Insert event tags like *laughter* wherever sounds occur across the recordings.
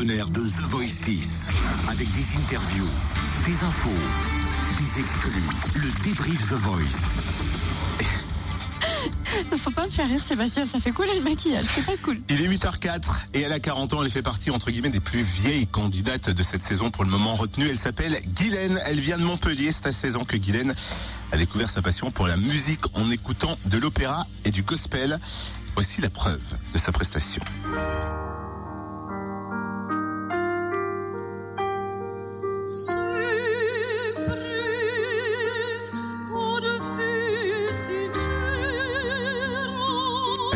partenaire de The Voice 6. Avec des interviews, des infos, des exclus. Le débrief The Voice. *laughs* Ne faut pas me faire rire, Sébastien, ça fait couler le maquillage, c'est pas cool. Il est 8h04 et elle a 40 ans. Elle fait partie, entre guillemets, des plus vieilles candidates de cette saison pour le moment retenue. Elle s'appelle Guylaine. Elle vient de Montpellier. C'est à 16 ans que Guylaine a découvert sa passion pour la musique en écoutant de l'opéra et du gospel. Voici la preuve de sa prestation.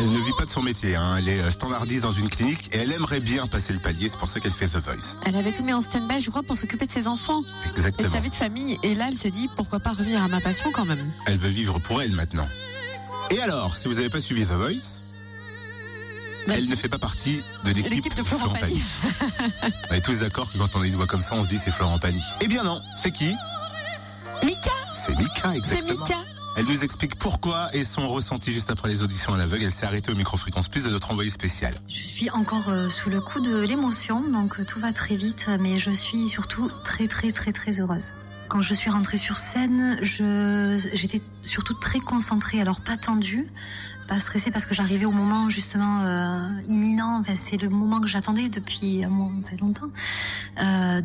Elle ne vit pas de son métier, hein. elle est euh, standardiste dans une clinique et elle aimerait bien passer le palier, c'est pour ça qu'elle fait The Voice. Elle avait tout mis en stand-by, je crois, pour s'occuper de ses enfants et de Exactement. sa vie de famille. Et là, elle s'est dit, pourquoi pas revenir à ma passion quand même. Elle veut vivre pour elle maintenant. Et alors, si vous n'avez pas suivi The Voice, Bah, elle ne fait pas partie de l'équipe de Florent Pagny. *laughs* on est tous d'accord que quand on a une voix comme ça, on se dit c'est Florent Pagny. Eh bien non, c'est qui? Mika C'est Mika, C'est exactement. Mika Elle nous explique pourquoi et son ressenti juste après les auditions à l'aveugle. Elle s'est arrêtée au micro-fréquence plus de notre envoyé spécial. Je suis encore euh, sous le coup de l'émotion, donc euh, tout va très vite, mais je suis surtout très très très très heureuse. Quand je suis rentrée sur scène, j'étais surtout très concentrée, alors pas tendue, pas stressée parce que j'arrivais au moment justement euh, imminent. C'est le moment que j'attendais depuis un moment, longtemps.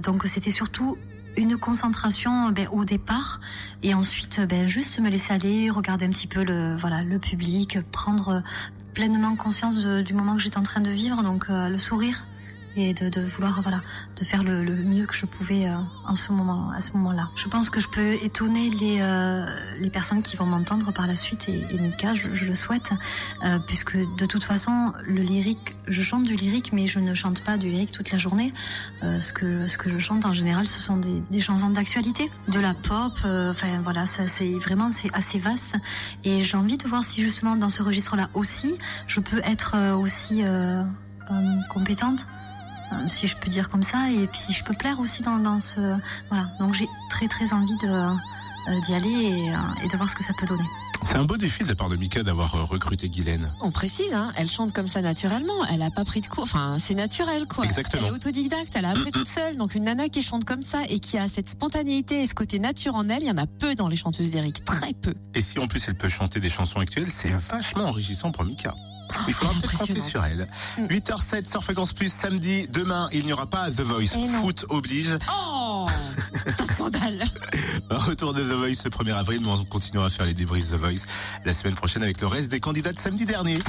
Donc c'était surtout une concentration ben, au départ et ensuite ben, juste me laisser aller, regarder un petit peu le voilà le public, prendre pleinement conscience de- du moment que j'étais en train de vivre, donc euh, le sourire et de, de vouloir voilà de faire le, le mieux que je pouvais euh, en ce moment à ce moment-là. Je pense que je peux étonner les euh, les personnes qui vont m'entendre par la suite et, et Mika, je, je le souhaite, euh, puisque de toute façon le lyrique, je chante du lyrique, mais je ne chante pas du lyrique toute la journée. Euh, ce que ce que je chante en général, ce sont des, des chansons d'actualité, de la pop. euh, Enfin voilà, ça c'est vraiment c'est assez vaste et j'ai envie de voir si justement dans ce registre-là aussi, je peux être euh, aussi compétente, si je peux dire comme ça, et puis si je peux plaire aussi dans, dans ce voilà. Donc j'ai très très envie de euh, d'y aller et, euh, et de voir ce que ça peut donner. C'est un beau défi de la part de Mika d'avoir euh, recruté Guylaine. On précise, hein, elle chante comme ça naturellement. Elle a pas pris de cours. Enfin, c'est naturel, quoi. Exactement. Elle est autodidacte. Elle a appris *clears throat* toute seule. Donc, une nana qui chante comme ça et qui a cette spontanéité et ce côté nature en elle, il y en a peu dans les chanteuses lyriques. Très peu. Et si en plus elle peut chanter des chansons actuelles, c'est vachement enrichissant pour Mika. Il faudra peut-être sur elle. Mm. 8h07 sur Fréquence Plus samedi. Demain, il n'y aura pas The Voice. Eh. Foot oblige. Oh C'est un scandale. *laughs* Retour de The Voice le 1er avril. Nous on continuera à faire les débriefs The Voice la semaine prochaine avec le reste des candidats de samedi dernier.